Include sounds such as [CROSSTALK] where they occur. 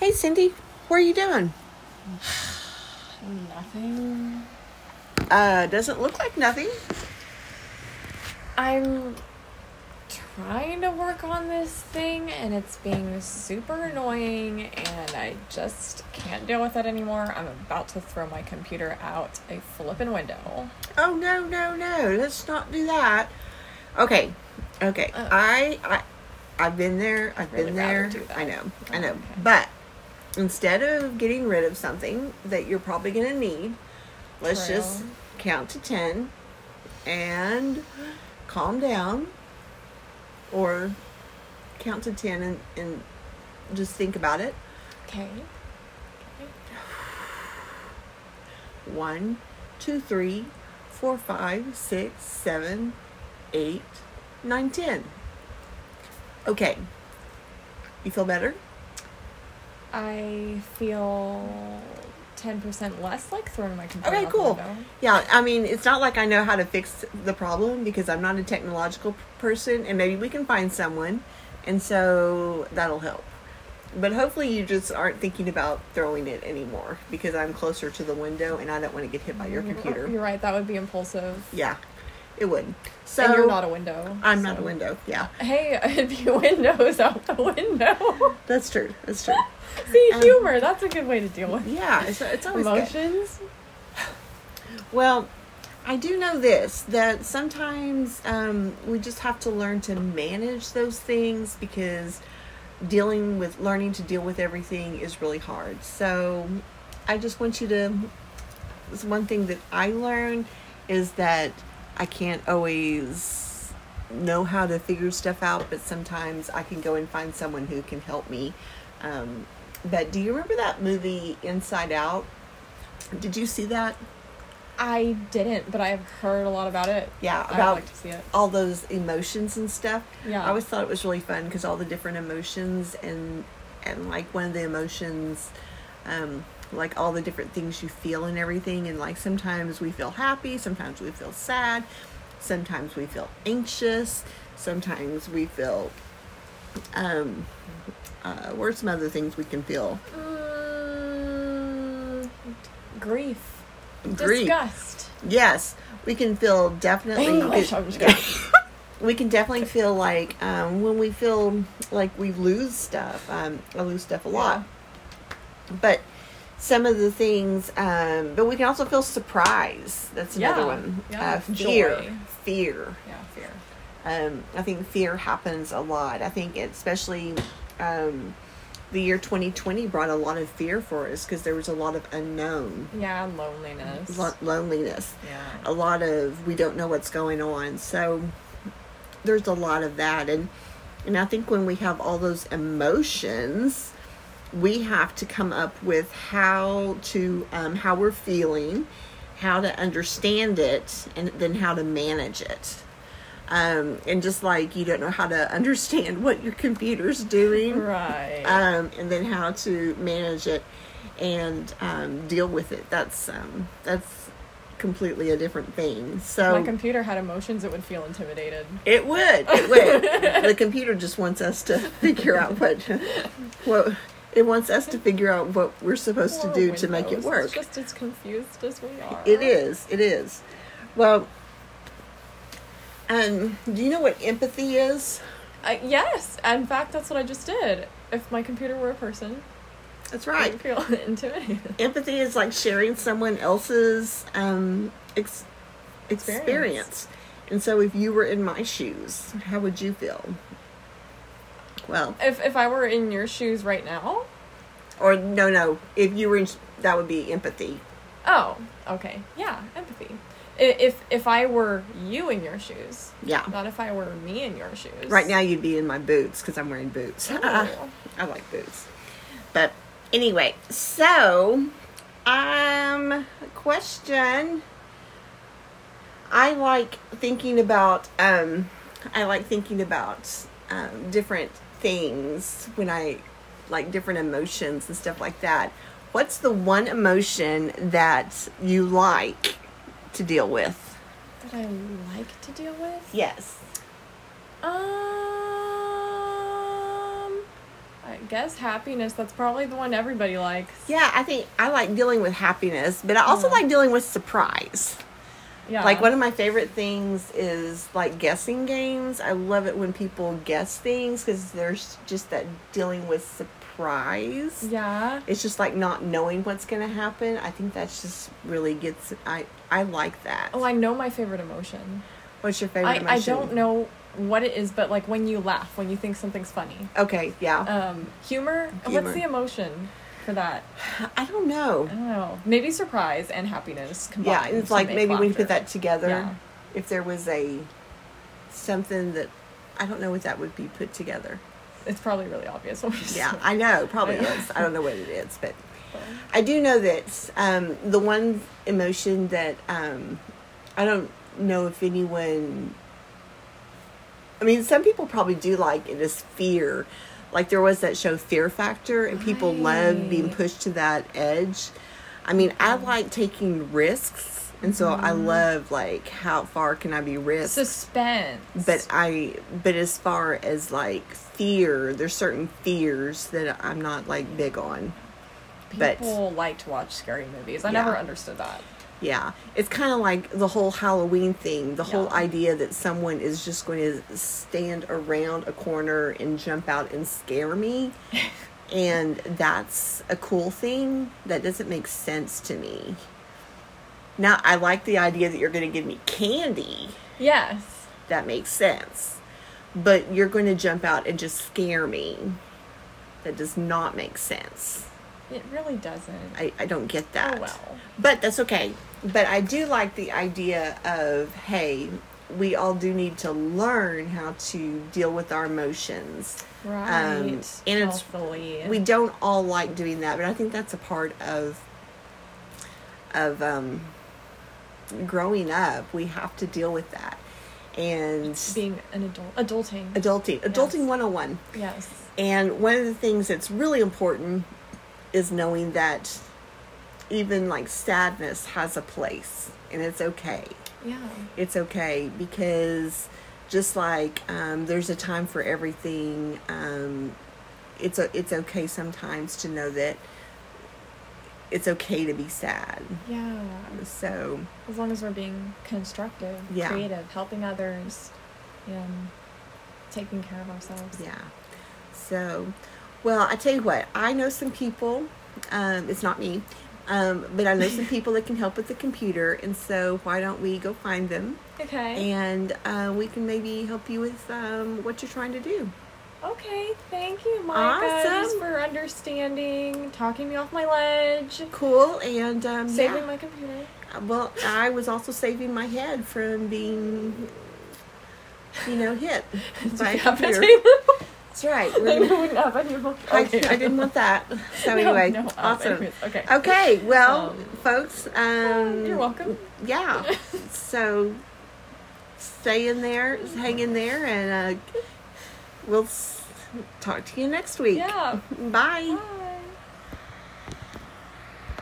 Hey, Cindy, what are you doing? Nothing. Uh, doesn't look like nothing. I'm trying to work on this thing and it's being super annoying and I just can't deal with it anymore. I'm about to throw my computer out a flippin' window. Oh no, no, no! Let's not do that. Okay, okay. Uh. I, I, I've been there. I've Really been there. I know. I know. okay. But instead of getting rid of something that you're probably going to need, let's just count to ten and calm down, or count to ten and, and just think about it. Okay. One, two, three, four, five, six, seven, eight, nine, ten. Okay. You feel better? I feel 10% less like throwing my computer Okay, cool. window. Yeah, I mean, it's not like I know how to fix the problem because I'm not a technological person, and maybe we can find someone, and so that'll help. But hopefully, you just aren't thinking about throwing it anymore because I'm closer to the window and I don't want to get hit by your mm, computer. You're right, that would be impulsive. Yeah, it wouldn't. So and you're not a window. I'm not a window. Yeah, Hey, [LAUGHS] it'd be windows out the window. that's true. That's true. [LAUGHS] See, Um, humor, that's a good way to deal with Yeah, it's, it's always good. emotions. Well, I do know this that sometimes um, we just have to learn to manage those things because dealing with learning to deal with everything is really hard. So I just want you to. It's one thing that I learned is that I can't always know how to figure stuff out, but sometimes I can go and find someone who can help me. Um, but do you remember that movie Inside Out? Did you see that? I didn't, but I've heard a lot about it. Yeah, about like to see it. all those emotions and stuff. Yeah. I always thought it was really fun because all the different emotions and and like one of the emotions, um, like all the different things you feel and everything. And like sometimes we feel happy, sometimes we feel sad, sometimes we feel anxious, sometimes we feel. Um, uh, what are some other things we can feel? Mm, grief. Grief. Disgust. Yes, we can feel definitely. English, [LAUGHS] we can definitely feel like um, when we feel like we lose stuff. Um, I lose stuff a lot, but some of the things. Um, but we can also feel surprise. That's another Yeah, one. yeah, Uh, fear, joy. fear. Yeah, fear. Um, I think fear happens a lot. I think it, especially um, the year 2020 brought a lot of fear for us because there was a lot of unknown, Yeah, loneliness. lo- loneliness yeah. a lot of we don't know what's going on so there's a lot of that and and i think when we have all those emotions we have to come up with how to um, how we're feeling how to understand it and then how to manage it um, and just like you don't know how to understand what your computer's doing Right. um, and then how to manage it and um, deal with it. That's um, that's completely a different thing. So If my computer had emotions, it would feel intimidated. it would, it would. [LAUGHS] the computer just wants us to figure out what what it wants us to figure out what we're supposed to do to make it work. It's just as confused as we are. It is. It is. Well. Um, do you know what empathy is? Uh, yes. In fact, that's what I just did. If my computer were a person, That's right. would feel [LAUGHS] intimidated. empathy is like sharing someone else's um, ex- experience. Experience. And so, if you were in my shoes, how would you feel? Well, If if I were in your shoes right now, or no, no, if you were in, that would be empathy. oh, okay, yeah, empathy. If if I were you in your shoes, Yeah. not if I were me in your shoes. Right now, you'd be in my boots because I'm wearing boots. [LAUGHS] I like boots. But anyway, so um, question. I like thinking about um, I like thinking about um, different things when I like different emotions and stuff like that. What's the one emotion that you like to deal with? that I like to deal with. Yes. Um, I guess happiness. That's probably the one everybody likes. Yeah, I think I like dealing with happiness, but I also Yeah. like dealing with surprise. Yeah. Like one of my favorite things is like guessing games. I love it when people guess things because there's just that dealing with surprise. Yeah. It's just like not knowing what's going to happen. I think that's just really gets. I I like that. Oh, I know my favorite emotion. What's your favorite I, emotion? I don't know what it is, but like when you laugh, when you think something's funny. Okay, yeah. Um, humor? Humor. What's the emotion for that? I don't know. I don't know. Maybe surprise and happiness combined. Yeah, it's like maybe when you put that together, Yeah. if there was a something that I don't know what that would be put together. It's probably really obvious. what we just Yeah. I know, probably I know. is. I don't know what it is, but [LAUGHS] I do know that um, the one emotion that um, I don't know if anyone. I mean, some people probably do like it is fear. Like there was that show Fear Factor, and people love being pushed to that edge. I mean, I like taking risks, and so I Mm-hmm. love like how far can I be risked. Suspense. But I, but as far as like fear, there's certain fears that I'm not like big on. but- people like to watch scary movies. I Yeah. never understood that. Yeah, it's kind of like the whole Halloween thing. The whole idea that someone is just going to stand around a corner and jump out and scare me, [LAUGHS] and that's a cool thing. That doesn't make sense to me. Now, I like the idea that you're going to give me candy. Yes. That makes sense. But you're going to jump out and just scare me. That does not make sense. It really doesn't. I, I don't get that. Oh well. But that's okay. But I do like the idea of hey, we all do need to learn how to deal with our emotions. Right. Um, and it's-. We don't all like doing that, but I think that's a part of of um, growing up. We have to deal with that. And being an adult, adulting. adulting, adulting Yes. 101. yes. And one of the things that's really important is knowing that even like sadness has a place and it's okay. Yeah. It's okay because just like um, there's a time for everything, um, it's a, it's okay sometimes to know that it's okay to be sad. Yeah. So As long as we're being constructive, Yeah. creative, helping others, and taking care of ourselves. Yeah. So, well, I tell you what, I know some people, um, it's not me, um, but I know some [LAUGHS] people that can help with the computer. And so, why don't we go find them Okay. and uh, we can maybe help you with um, what you're trying to do? okay. Thank you, Micah, just Awesome. for understanding, talking me off my ledge, Cool. And um, saving yeah. my computer. well, I was also saving my head from being, you know, hit [LAUGHS] by a computer. That's right. We're gonna- wouldn't have any more. I, I didn't want that. [LAUGHS] So anyway, no, um, awesome. okay. Okay, well, Um, folks, um, You're welcome. Yeah. [LAUGHS] so stay in there, hang in there, and uh, we'll s- talk to you next week. Yeah. Bye. Bye.